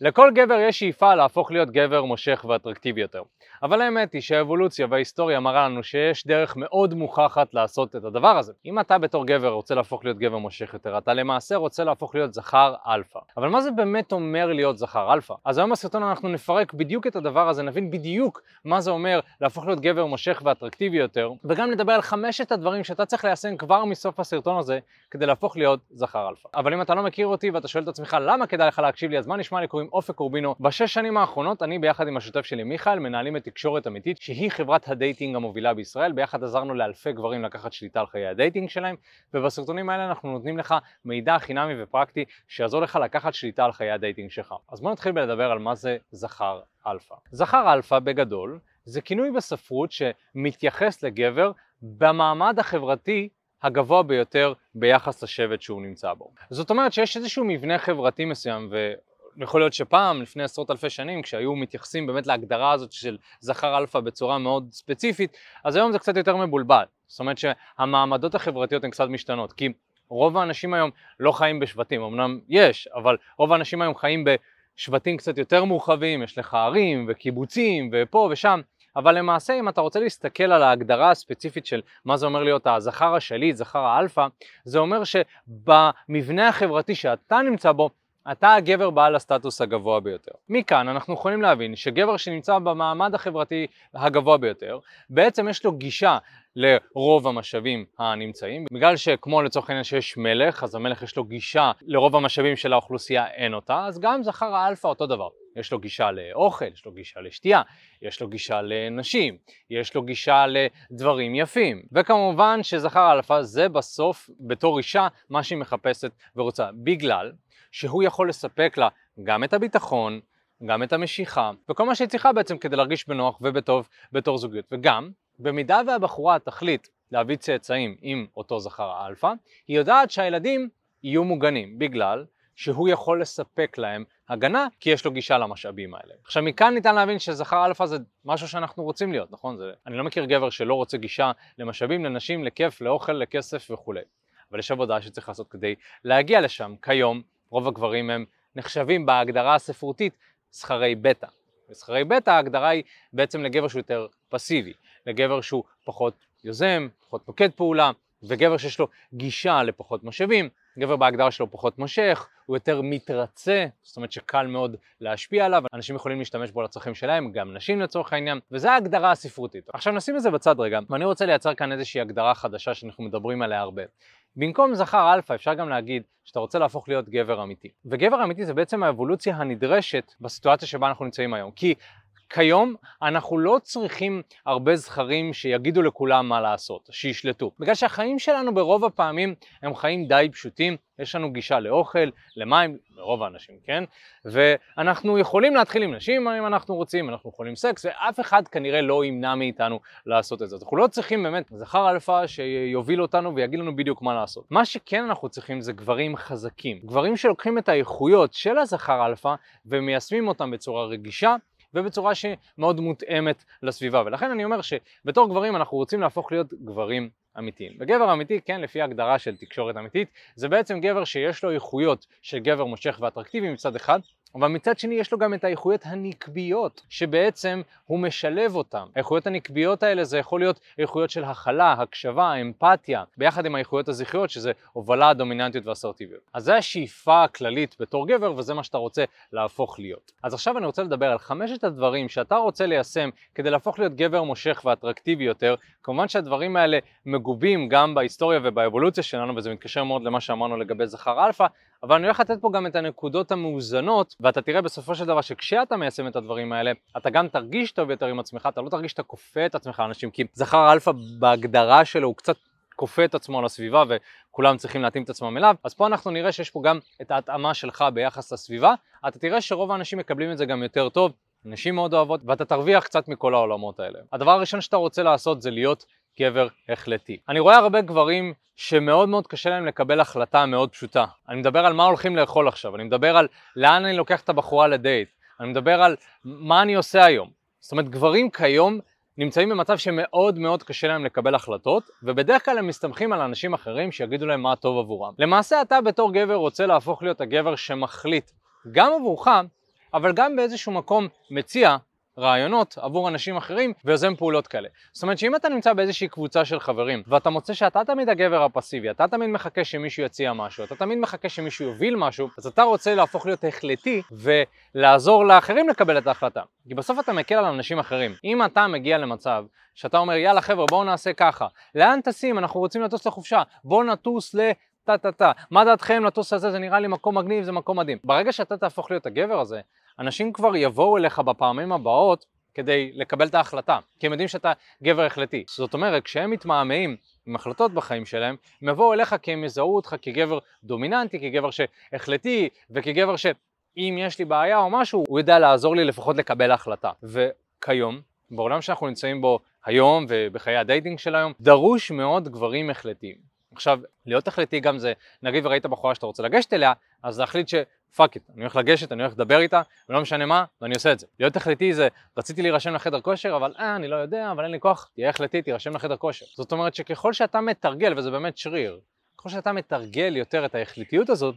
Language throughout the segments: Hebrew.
לכל גבר יש שאיפה להפוך להיות גבר מושך ואטרקטיבי יותר. אבל האמת היא שהאבולוציה וההיסטוריה מראה לנו שיש דרך מאוד מוכחת לעשות את הדבר הזה. אם אתה בתור גבר רוצה להפוך להיות גבר מושך יותר, אתה למעשה רוצה להפוך להיות זכר אלפא. אבל מה זה באמת אומר להיות זכר אלפא? אז היום בסרטון אנחנו נפרק בדיוק את הדבר הזה, נבין בדיוק מה זה אומר להפוך להיות גבר מושך ואטרקטיבי יותר, וגם נדבר על חמשת הדברים שאתה צריך ליישם כבר מסוף הסרטון הזה כדי להפוך להיות זכר אלפא. אבל אם אתה לא מכיר אותי ואתה שואל את עצמך למה כדאי לך להקשיב לי, אז מה נשמע לי קוראים אופק קורבינו. בשש שנים האחרונות אני ביחד עם השותף שלי מיכאל מנהלים את תקשורת אמיתית שהיא חברת ה dating המובילה בישראל, ביחד עזרנו לאלפי גברים לקחת שליטה על חיי ה dating שלהם, ובסרטונים האלה אנחנו נותנים לך מידע חינמי ופרקטי שיעזור לך לקחת שליטה על חיי ה dating שלך. אז בוא נתחיל בלדבר על מה זה זכר אלפא. זכר אלפא בגדול זה כינוי בספרות שמתייחס לגבר במעמד החברתי הגבוה ביותר ביחס לשבט שהוא נמצא בו. זאת אומרת שיש איזשהו מבנה חברתי מסוים ו... יכול להיות שפעם, לפני עשרות אלפי שנים, כשהיו מתייחסים באמת להגדרה הזאת של זכר אלפא בצורה מאוד ספציפית, אז היום זה קצת יותר מבולבל. זאת אומרת שהמעמדות החברתיות הן קצת משתנות, כי רוב האנשים היום לא חיים בשבטים, אמנם יש, אבל רוב האנשים היום חיים בשבטים קצת יותר מורחבים, יש לך ערים וקיבוצים ופה ושם, אבל למעשה אם אתה רוצה להסתכל על ההגדרה הספציפית של מה זה אומר להיות הזכר השליט, זכר האלפא, זה אומר שבמבנה החברתי שאתה נמצא בו, אתה הגבר בעל הסטטוס הגבוה ביותר. מכאן אנחנו יכולים להבין שגבר שנמצא במעמד החברתי הגבוה ביותר, בעצם יש לו גישה לרוב המשאבים הנמצאים, בגלל שכמו לצורך העניין שיש מלך, אז המלך יש לו גישה לרוב המשאבים של האוכלוסייה הנתונה, אז גם זכר האלפא אותו דבר. יש לו גישה לאוכל, יש לו גישה לשתייה, יש לו גישה לנשים, יש לו גישה לדברים יפים. וכמובן שזכר אלפא זה בסוף בתור אישה מה שהיא מחפשת ורוצה, בגלל שהוא יכול לספק לה גם את הביטחון, גם את המשיכה, וכל מה שהיא צריכה בעצם כדי להרגיש בנוח ובטוב בתור זוגיות. וגם, במידה והבחורה תחליט להביא צאצאים עם אותו זכר האלפא, היא יודעת שהילדים יהיו מוגנים, בגלל שהוא יכול לספק להם הגנה, כי יש לו גישה למשאבים האלה. עכשיו מכאן ניתן להבין שזכר אלפא זה משהו שאנחנו רוצים להיות, נכון? זה, אני לא מכיר גבר שלא רוצה גישה למשאבים, לנשים, לכיף, לאוכל, לכסף וכולי. אבל יש עבודה שצריך לעשות כדי להגיע לשם. כיום רוב הגברים הם נחשבים בהגדרה הספרותית זכרי בטא. וזכרי בטא ההגדרה היא בעצם לגבר שהוא יותר פסיבי, לגבר שהוא פחות יוזם, פחות נוקט פעולה, וגבר שיש לו גישה לפחות משאבים, גבר בהגדרה שלו פחות מושך, הוא יותר מתרצה, זאת אומרת שקל מאוד להשפיע עליו, אנשים יכולים להשתמש בו לצרכים שלהם, גם נשים לצורך העניין, וזה ההגדרה הספרותית. עכשיו נשים את זה בצד רגע, ואני רוצה לייצר כאן איזושהי הגדרה חדשה שאנחנו מדברים עליה הרבה. במקום זכר אלפא אפשר גם להגיד שאתה רוצה להפוך להיות גבר אמיתי. וגבר אמיתי זה בעצם האבולוציה הנדרשת בסיטואציה שבה אנחנו נמצאים היום. כי כיום אנחנו לא צריכים הרבה זכרים שיגידו לכולם מה לעשות, שישלטו. בגלל שהחיים שלנו ברוב הפעמים הם חיים די פשוטים, יש לנו גישה לאוכל, למים, לרוב האנשים, כן? ואנחנו יכולים להתחיל עם נשים אם אנחנו רוצים, אנחנו יכולים סקס, ואף אחד כנראה לא ימנע מאיתנו לעשות את זה. אנחנו לא צריכים באמת זכר אלפא שיוביל אותנו ויגיד לנו בדיוק מה לעשות. מה שכן אנחנו צריכים זה גברים חזקים. גברים שלוקחים את האיכויות של הזכר אלפא ומיישמים אותם בצורה רגישה ובצורה שמאוד מותאמת לסביבה. ולכן אני אומר שבתור גברים אנחנו רוצים להפוך להיות גברים אמיתיים. וגבר אמיתי, כן, לפי הגדרה של תקשורת אמיתית, זה בעצם גבר שיש לו איכויות של גבר מושך ואטרקטיבי מצד אחד, אבל מצד שני יש לו גם את האיכויות הנקביות, שבעצם הוא משלב אותן. האיכויות הנקביות האלה זה יכול להיות איכויות של הכלה, הקשבה, אמפתיה, ביחד עם האיכויות הזכריות שזה הובלה, דומיננטיות ואסרטיביות. אז זה השאיפה הכללית בתור גבר וזה מה שאתה רוצה להפוך להיות. אז עכשיו אני רוצה לדבר על חמשת הדברים שאתה רוצה ליישם כדי להפוך להיות גבר מושך ואטרקטיבי יותר. כמובן שהדברים האלה מגובים גם בהיסטוריה ובאבולוציה שלנו וזה מתקשר מאוד למה שאמרנו לגבי זכר אלפא, אבל אני הולך לתת פה גם את הנקודות המאוזנות, ואתה תראה בסופו של דבר שכשאתה מיישם את הדברים האלה, אתה גם תרגיש טוב יותר עם עצמך, אתה לא תרגיש שאתה כופה את עצמך לאנשים, כי זכר אלפא בהגדרה שלו הוא קצת כופה את עצמו לסביבה וכולם צריכים להתאים את עצמם אליו, אז פה אנחנו נראה שיש פה גם את ההתאמה שלך ביחס לסביבה, אתה תראה שרוב האנשים מקבלים את זה גם יותר טוב, נשים מאוד אוהבות, ואתה תרוויח קצת מכל העולמות האלה. הדבר הראשון שאתה רוצה לעשות זה להיות גבר החלטי. אני רואה הרבה גברים שמאוד מאוד קשה להם לקבל החלטה מאוד פשוטה. אני מדבר על מה הולכים לאכול עכשיו, אני מדבר על לאן אני לוקח את הבחורה לדייט, אני מדבר על מה אני עושה היום. זאת אומרת, גברים כיום נמצאים במצב שמאוד מאוד קשה להם לקבל החלטות, ובדרך כלל הם מסתמכים על אנשים אחרים שיגידו להם מה טוב עבורם. למעשה אתה בתור גבר רוצה להפוך להיות הגבר שמחליט גם עבורך, אבל גם באיזשהו מקום מציע רעיונות עבור אנשים אחרים ויוזם פעולות כאלה. זאת אומרת שאם אתה נמצא באיזושהי קבוצה של חברים ואתה מוצא שאתה תמיד הגבר הפסיבי, אתה תמיד מחכה שמישהו יציע משהו, אתה תמיד מחכה שמישהו יוביל משהו, אז אתה רוצה להפוך להיות החלטי ולעזור לאחרים לקבל את ההחלטה. כי בסוף אתה מקל על אנשים אחרים. אם אתה מגיע למצב שאתה אומר יאללה חבר'ה בואו נעשה ככה, לאן טסים? אנחנו רוצים לטוס לחופשה, בואו נטוס ל... טה טה טה, מה דעתכם לטוס לזה, זה נראה לי מקום מגניב, זה מקום מדהים. ברגע שאתה תהפוך להיות הגבר הזה, אנשים כבר יבואו אליך בפעמים הבאות כדי לקבל את ההחלטה, כי הם יודעים שאתה גבר החלטי. זאת אומרת, כשהם מתמהמהים עם החלטות בחיים שלהם, הם יבואו אליך כי הם יזהו אותך כגבר דומיננטי, כגבר שהחלטי, וכגבר שאם יש לי בעיה או משהו, הוא יודע לעזור לי לפחות לקבל החלטה. וכיום, בעולם שאנחנו נמצאים בו היום ובחיי הדייטינג של היום, דרוש מאוד גברים החלטיים. עכשיו, להיות החלטי גם זה, נגיד וראית בחורה שאתה רוצה לגשת אליה, אז להחליט שפאק איט, אני הולך לגשת, אני הולך לדבר איתה, ולא משנה מה, ואני עושה את זה. להיות החלטי זה, רציתי להירשם לחדר כושר, אבל אה, אני לא יודע, אבל אין לי כוח, תהיה החלטי, תירשם לחדר כושר. זאת אומרת שככל שאתה מתרגל, וזה באמת שריר, ככל שאתה מתרגל יותר את ההחלטיות הזאת,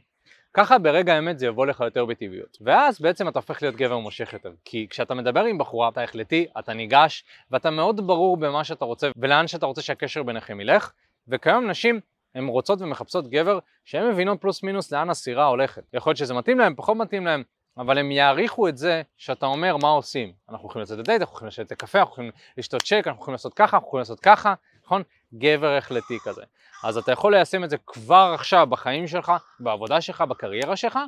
ככה ברגע האמת זה יבוא לך יותר בטבעיות. ואז בעצם אתה הופך להיות גבר מושך יותר. כי כשאתה מדבר עם בחורה, אתה החלטי, אתה ניגש, ואתה מאוד ברור במה שאתה רוצה ולאן שאתה רוצה שהקשר ביניכם ילך, וכיום נשים הן רוצות ומחפשות גבר שהן מבינות פלוס מינוס לאן הסירה הולכת. יכול להיות שזה מתאים להם, פחות מתאים להם, אבל הם יעריכו את זה שאתה אומר מה עושים. אנחנו הולכים לצאת לדייט, אנחנו הולכים לשבת לקפה, אנחנו הולכים לשתות דרינק, אנחנו יכולים לעשות ככה, אנחנו יכולים לעשות ככה, נכון? גבר החלטי כזה. אז אתה יכול ליישם את זה כבר עכשיו בחיים שלך, בעבודה שלך, בקריירה שלך,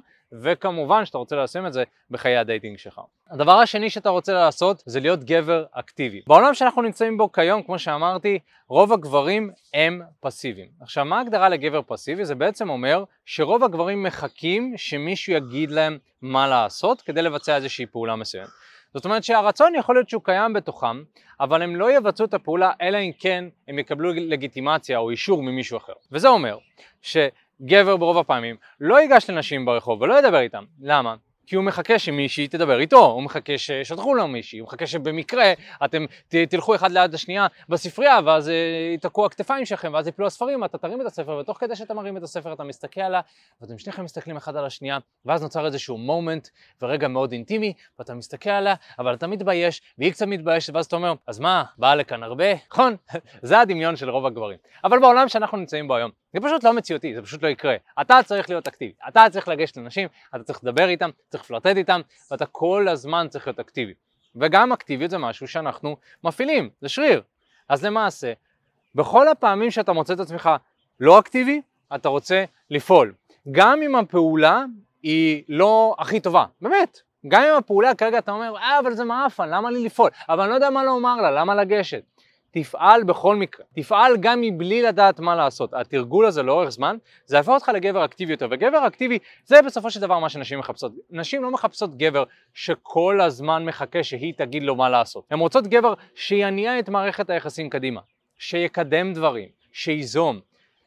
וכמובן שאתה רוצה ליישם את זה בחיי הדייטינג שלך. הדבר השני שאתה רוצה לעשות זה להיות גבר אקטיבי. בעולם שאנחנו נמצאים בו כיום, כמו שאמרתי, רוב הגברים הם פסיביים. עכשיו, מה ההגדרה לגבר פסיבי? זה בעצם אומר שרוב הגברים מחכים שמישהו יגיד להם מה לעשות כדי לבצע איזושהי פעולה מסוימת. זאת אומרת שהרצון יכול להיות שהוא קיים בתוכם, אבל הם לא יבצעו את הפעולה אלא אם כן הם יקבלו לגיטימציה או אישור ממישהו אחר. וזה אומר שגבר ברוב הפעמים לא ייגש לנשים ברחוב ולא ידבר איתם. למה? כי הוא מחכה שמישהי תדבר איתו, הוא מחכה ששטחו לו מישהי, הוא מחכה שבמקרה אתם תלכו אחד ליד השנייה בספרייה ואז אה, ייתקעו הכתפיים שלכם ואז יפלו הספרים, אתה תרים את הספר ותוך כדי שאתה מרים את הספר אתה מסתכל עליה ואתם שניכם מסתכלים אחד על השנייה ואז נוצר איזשהו מומנט ורגע מאוד אינטימי ואתה מסתכל עליה אבל אתה מתבייש והיא קצת מתביישת ואז אתה אומר אז מה, באה לכאן הרבה? נכון, זה הדמיון של רוב הגברים. אבל בעולם שאנחנו נמצאים בו היום זה פשוט לא מציאותי, זה פשוט לא יקרה. אתה צריך להיות אקטיבי, אתה צריך לגשת לנשים, אתה צריך לדבר איתם, צריך לפלרטט איתם, ואתה כל הזמן צריך להיות אקטיבי. וגם אקטיביות זה משהו שאנחנו מפעילים, זה שריר. אז למעשה, בכל הפעמים שאתה מוצא את עצמך לא אקטיבי, אתה רוצה לפעול. גם אם הפעולה היא לא הכי טובה, באמת. גם אם הפעולה כרגע אתה אומר, אה, אבל זה מעפן, למה לי לפעול? אבל אני לא יודע מה לומר לה, למה לגשת? תפעל בכל מקרה, תפעל גם מבלי לדעת מה לעשות. התרגול הזה לאורך זמן, זה יהפוך אותך לגבר אקטיבי יותר, וגבר אקטיבי זה בסופו של דבר מה שנשים מחפשות. נשים לא מחפשות גבר שכל הזמן מחכה שהיא תגיד לו מה לעשות. הן רוצות גבר שיניע את מערכת היחסים קדימה, שיקדם דברים, שייזום.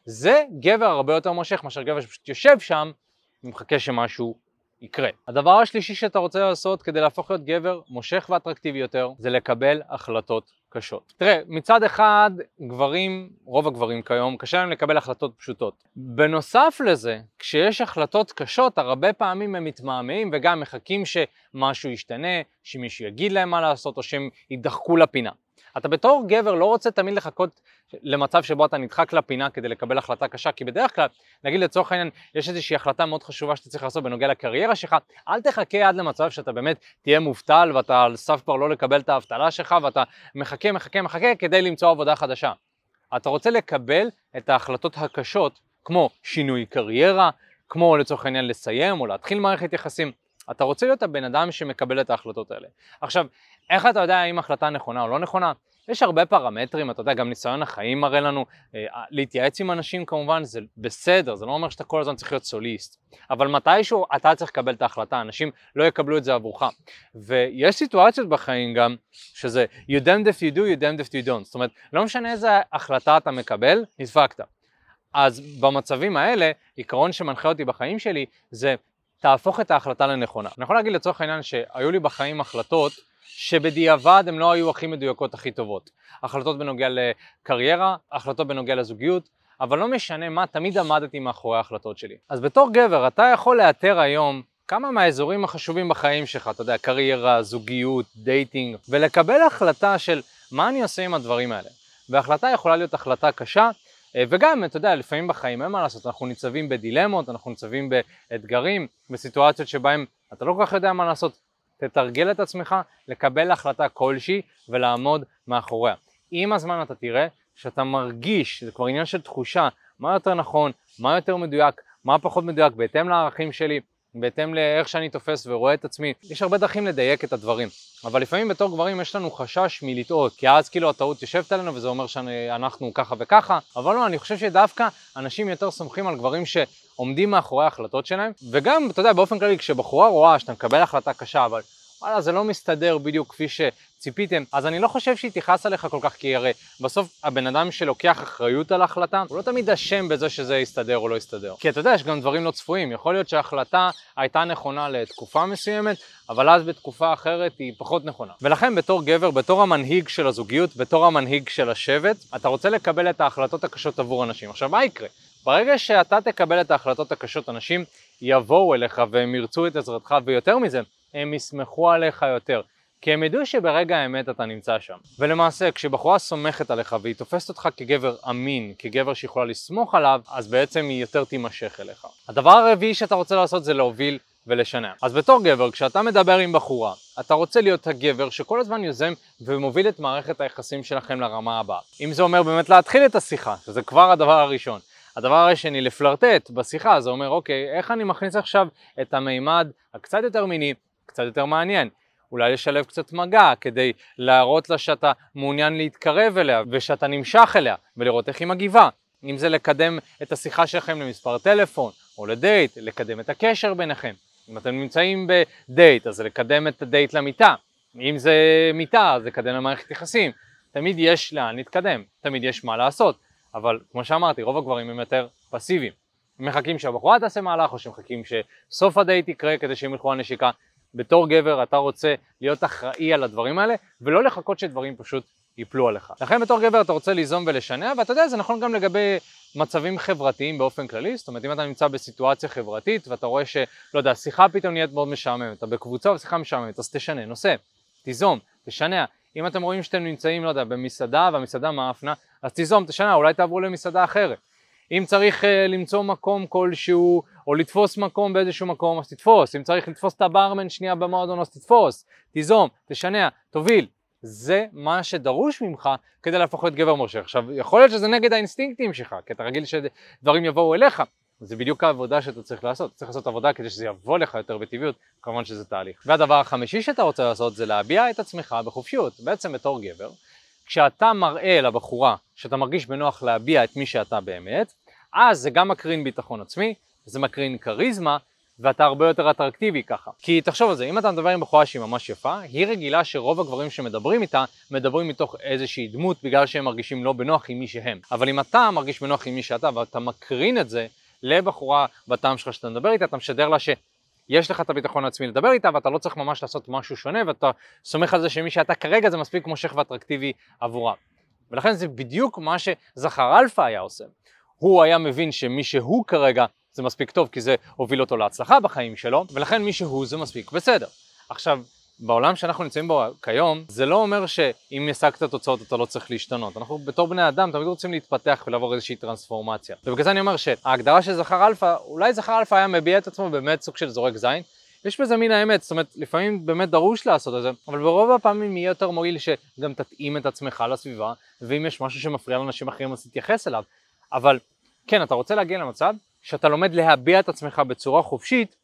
זה גבר הרבה יותר מושך מאשר גבר שפשוט יושב שם ומחכה שמשהו יקרה. הדבר השלישי שאתה רוצה לעשות כדי להפוך להיות גבר מושך ואטרקטיבי יותר, זה לקבל החלטות קשות. תראה, מצד אחד, גברים, רוב הגברים כיום, קשה להם לקבל החלטות פשוטות. בנוסף לזה, כשיש החלטות קשות, הרבה פעמים הם מתמהמהים וגם מחכים שמשהו ישתנה, שמישהו יגיד להם מה לעשות או שהם יידחקו לפינה. אתה בתור גבר לא רוצה תמיד לחכות למצב שבו אתה נדחק לפינה כדי לקבל החלטה קשה, כי בדרך כלל, נגיד לצורך העניין, יש איזושהי החלטה מאוד חשובה שאתה צריך לעשות בנוגע לקריירה שלך, אל תחכה עד למצב שאתה באמת תהיה מובטל ואתה על סף כבר לא לקבל את האבטלה שלך ואתה מחכה, מחכה, מחכה כדי למצוא עבודה חדשה. אתה רוצה לקבל את ההחלטות הקשות, כמו שינוי קריירה, כמו לצורך העניין לסיים או להתחיל מערכת יחסים. אתה רוצה להיות הבן אדם שמקבל את ההחלטות האלה. עכשיו, איך אתה יודע האם החלטה נכונה או לא נכונה? יש הרבה פרמטרים, אתה יודע, גם ניסיון החיים מראה לנו, אה, להתייעץ עם אנשים כמובן זה בסדר, זה לא אומר שאתה כל הזמן צריך להיות סוליסט, אבל מתישהו אתה צריך לקבל את ההחלטה, אנשים לא יקבלו את זה עבורך. ויש סיטואציות בחיים גם, שזה you damned if you do, you damned if you don't, זאת אומרת, לא משנה איזה החלטה אתה מקבל, נדפקת. אז במצבים האלה, עיקרון שמנחה אותי בחיים שלי, זה תהפוך את ההחלטה לנכונה. אני יכול להגיד לצורך העניין שהיו לי בחיים החלטות שבדיעבד הן לא היו הכי מדויקות, הכי טובות. החלטות בנוגע לקריירה, החלטות בנוגע לזוגיות, אבל לא משנה מה, תמיד עמדתי מאחורי ההחלטות שלי. אז בתור גבר, אתה יכול לאתר היום כמה מהאזורים החשובים בחיים שלך, אתה יודע, קריירה, זוגיות, דייטינג, ולקבל החלטה של מה אני עושה עם הדברים האלה. וההחלטה יכולה להיות החלטה קשה, וגם, אתה יודע, לפעמים בחיים אין מה לעשות, אנחנו ניצבים בדילמות, אנחנו ניצבים באתגרים, בסיטואציות שבהם אתה לא כל כך יודע מה לעשות. תתרגל את עצמך לקבל החלטה כלשהי ולעמוד מאחוריה. עם הזמן אתה תראה שאתה מרגיש, זה כבר עניין של תחושה, מה יותר נכון, מה יותר מדויק, מה פחות מדויק, בהתאם לערכים שלי, בהתאם לאיך שאני תופס ורואה את עצמי. יש הרבה דרכים לדייק את הדברים, אבל לפעמים בתור גברים יש לנו חשש מלטעות, כי אז כאילו הטעות יושבת עלינו וזה אומר שאנחנו ככה וככה, אבל לא, אני חושב שדווקא אנשים יותר סומכים על גברים שעומדים מאחורי ההחלטות שלהם, וגם, אתה יודע, באופן כללי, כשבחורה רואה שאתה מקבל החלטה קשה, אבל וואלה, זה לא מסתדר בדיוק כפי שציפיתם, אז אני לא חושב שהיא תכעס עליך כל כך, כי הרי בסוף הבן אדם שלוקח אחריות על ההחלטה, הוא לא תמיד אשם בזה שזה יסתדר או לא יסתדר. כי אתה יודע, יש גם דברים לא צפויים, יכול להיות שההחלטה הייתה נכונה לתקופה מסוימת, אבל אז בתקופה אחרת היא פחות נכונה. ולכן בתור גבר, בתור המנהיג של הזוגיות, בתור המנהיג של השבט, אתה רוצה לקבל את ההחלטות הקשות עבור אנשים. עכשיו, מה יקרה? ברגע שאתה תקבל את ההחלטות הקשות, אנשים יבואו אליך והם ירצו את עזרתך, ויותר מזה, הם יסמכו עליך יותר. כי הם ידעו שברגע האמת אתה נמצא שם. ולמעשה, כשבחורה סומכת עליך והיא תופסת אותך כגבר אמין, כגבר שיכולה לסמוך עליו, אז בעצם היא יותר תימשך אליך. הדבר הרביעי שאתה רוצה לעשות זה להוביל ולשנע. אז בתור גבר, כשאתה מדבר עם בחורה, אתה רוצה להיות הגבר שכל הזמן יוזם ומוביל את מערכת היחסים שלכם לרמה הבאה. אם זה אומר באמת להתחיל את השיחה, שזה כבר הדבר הראשון. הדבר השני, לפלרטט בשיחה, זה אומר, אוקיי, איך אני מכניס עכשיו את המימד הקצת יותר מיני, קצת יותר מעניין. אולי לשלב קצת מגע כדי להראות לה שאתה מעוניין להתקרב אליה ושאתה נמשך אליה ולראות איך היא מגיבה. אם זה לקדם את השיחה שלכם למספר טלפון או לדייט, לקדם את הקשר ביניכם. אם אתם נמצאים בדייט אז לקדם את הדייט למיטה. אם זה מיטה אז לקדם למערכת יחסים. תמיד יש לאן להתקדם, תמיד יש מה לעשות. אבל כמו שאמרתי, רוב הגברים הם יותר פסיביים. הם מחכים שהבחורה תעשה מהלך או שמחכים שסוף הדייט יקרה כדי שהם ילכו על נשיקה. בתור גבר אתה רוצה להיות אחראי על הדברים האלה ולא לחכות שדברים פשוט ייפלו עליך. לכן בתור גבר אתה רוצה ליזום ולשנע ואתה יודע זה נכון גם לגבי מצבים חברתיים באופן כללי, זאת אומרת אם אתה נמצא בסיטואציה חברתית ואתה רואה שלא יודע, שיחה פתאום נהיית מאוד משעממת, אתה בקבוצה ושיחה משעממת, אז תשנה נושא, תיזום, תשנע. אם אתם רואים שאתם נמצאים, לא יודע, במסעדה והמסעדה מאפנה, אז תיזום, תשנע, אולי תעברו למסעדה אחרת. אם צריך uh, למצוא מקום כלשהו, או לתפוס מקום באיזשהו מקום, אז תתפוס. אם צריך לתפוס את הברמן שנייה במועדון, אז תתפוס. תיזום, תשנע, תוביל. זה מה שדרוש ממך כדי להפוך להיות גבר מושך. עכשיו, יכול להיות שזה נגד האינסטינקטים שלך, כי אתה רגיל שדברים יבואו אליך. זה בדיוק העבודה שאתה צריך לעשות. צריך לעשות עבודה כדי שזה יבוא לך יותר בטבעיות, כמובן שזה תהליך. והדבר החמישי שאתה רוצה לעשות זה להביע את עצמך בחופשיות. בעצם בתור גבר, כשאתה מראה לבחורה שאתה מרגיש בנוח להביע את מי שאתה באמת, אז זה גם מקרין ביטחון עצמי, זה מקרין כריזמה, ואתה הרבה יותר אטרקטיבי ככה. כי תחשוב על זה, אם אתה מדבר עם בחורה שהיא ממש יפה, היא רגילה שרוב הגברים שמדברים איתה, מדברים מתוך איזושהי דמות בגלל שהם מרגישים לא בנוח עם מי שהם. אבל אם אתה מרגיש בנוח עם מי שאתה ואתה מקרין את זה לבחורה בטעם שלך שאתה מדבר איתה, אתה משדר לה שיש לך את הביטחון העצמי לדבר איתה ואתה לא צריך ממש לעשות משהו שונה ואתה סומך על זה שמי שאתה כרגע זה מספיק מושך ואטרקטיבי עבורה. ולכן זה בדיוק מה שזכר אלפא היה עושה. הוא היה מבין שמי שהוא כרגע זה מספיק טוב כי זה הוביל אותו להצלחה בחיים שלו, ולכן מי שהוא זה מספיק בסדר. עכשיו, בעולם שאנחנו נמצאים בו כיום, זה לא אומר שאם השגת תוצאות אתה לא צריך להשתנות. אנחנו בתור בני אדם תמיד רוצים להתפתח ולעבור איזושהי טרנספורמציה. ובגלל זה אני אומר שההגדרה של זכר אלפא, אולי זכר אלפא היה מביע את עצמו באמת סוג של זורק זין. יש בזה מין האמת, זאת אומרת, לפעמים באמת דרוש לעשות את זה, אבל ברוב הפעמים יהיה יותר מועיל שגם תתאים את עצמך לסביבה, ואם יש משהו שמפריע לאנשים אחרים אז תתייחס אליו. אבל כן, אתה רוצה להגיע למצב שאתה לומד להביע את עצמך בצורה חופשית,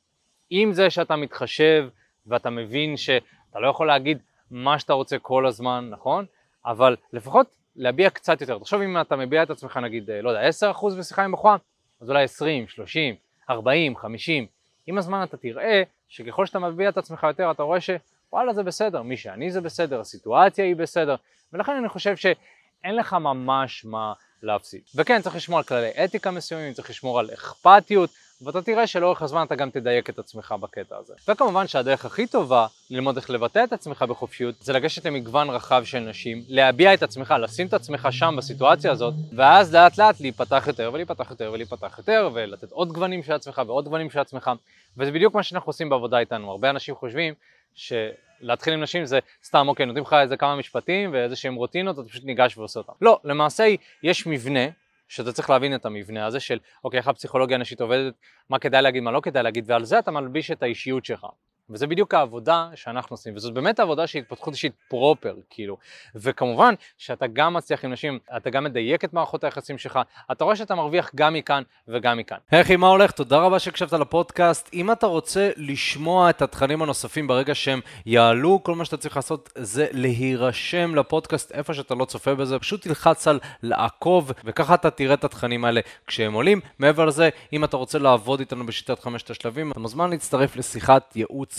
עם זה שאתה מתחשב ואתה מבין שאתה לא יכול להגיד מה שאתה רוצה כל הזמן, נכון? אבל לפחות להביע קצת יותר. תחשוב אם אתה מביע את עצמך נגיד, לא יודע, 10% בשיחה עם בחורה, אז אולי 20, 30, 40, 50. עם הזמן אתה תראה שככל שאתה מביע את עצמך יותר, אתה רואה שוואלה זה בסדר, מי שאני זה בסדר, הסיטואציה היא בסדר, ולכן אני חושב שאין לך ממש מה להפסיד. וכן, צריך לשמור על כללי אתיקה מסוימים, צריך לשמור על אכפתיות, ואתה תראה שלאורך הזמן אתה גם תדייק את עצמך בקטע הזה. וכמובן שהדרך הכי טובה ללמוד איך לבטא את עצמך בחופשיות זה לגשת למגוון רחב של נשים, להביע את עצמך, לשים את עצמך שם בסיטואציה הזאת, ואז לאט לאט להיפתח יותר ולהיפתח יותר ולהיפתח יותר ולתת עוד גוונים של עצמך ועוד גוונים של עצמך, וזה בדיוק מה שאנחנו עושים בעבודה איתנו. הרבה אנשים חושבים ש... להתחיל עם נשים זה סתם, אוקיי, נותנים לך איזה כמה משפטים ואיזה שהם רוטינות, אתה פשוט ניגש ועושה אותם. לא, למעשה יש מבנה, שאתה צריך להבין את המבנה הזה של, אוקיי, איך הפסיכולוגיה הנשית עובדת, מה כדאי להגיד, מה לא כדאי להגיד, ועל זה אתה מלביש את האישיות שלך. וזה בדיוק העבודה שאנחנו עושים, וזאת באמת עבודה של התפתחות אישית פרופר, כאילו. וכמובן שאתה גם מצליח עם נשים, אתה גם מדייק את מערכות היחסים שלך, אתה רואה שאתה מרוויח גם מכאן וגם מכאן. היי אחי, מה הולך? תודה רבה שהקשבת לפודקאסט. אם אתה רוצה לשמוע את התכנים הנוספים ברגע שהם יעלו, כל מה שאתה צריך לעשות זה להירשם לפודקאסט איפה שאתה לא צופה בזה, פשוט תלחץ על לעקוב, וככה אתה תראה את התכנים האלה כשהם עולים. מעבר לזה, אם אתה רוצה לעבוד איתנו בשיטת חמשת השלבים, אתה מוזמן להצטרף לשיחת ייעוץ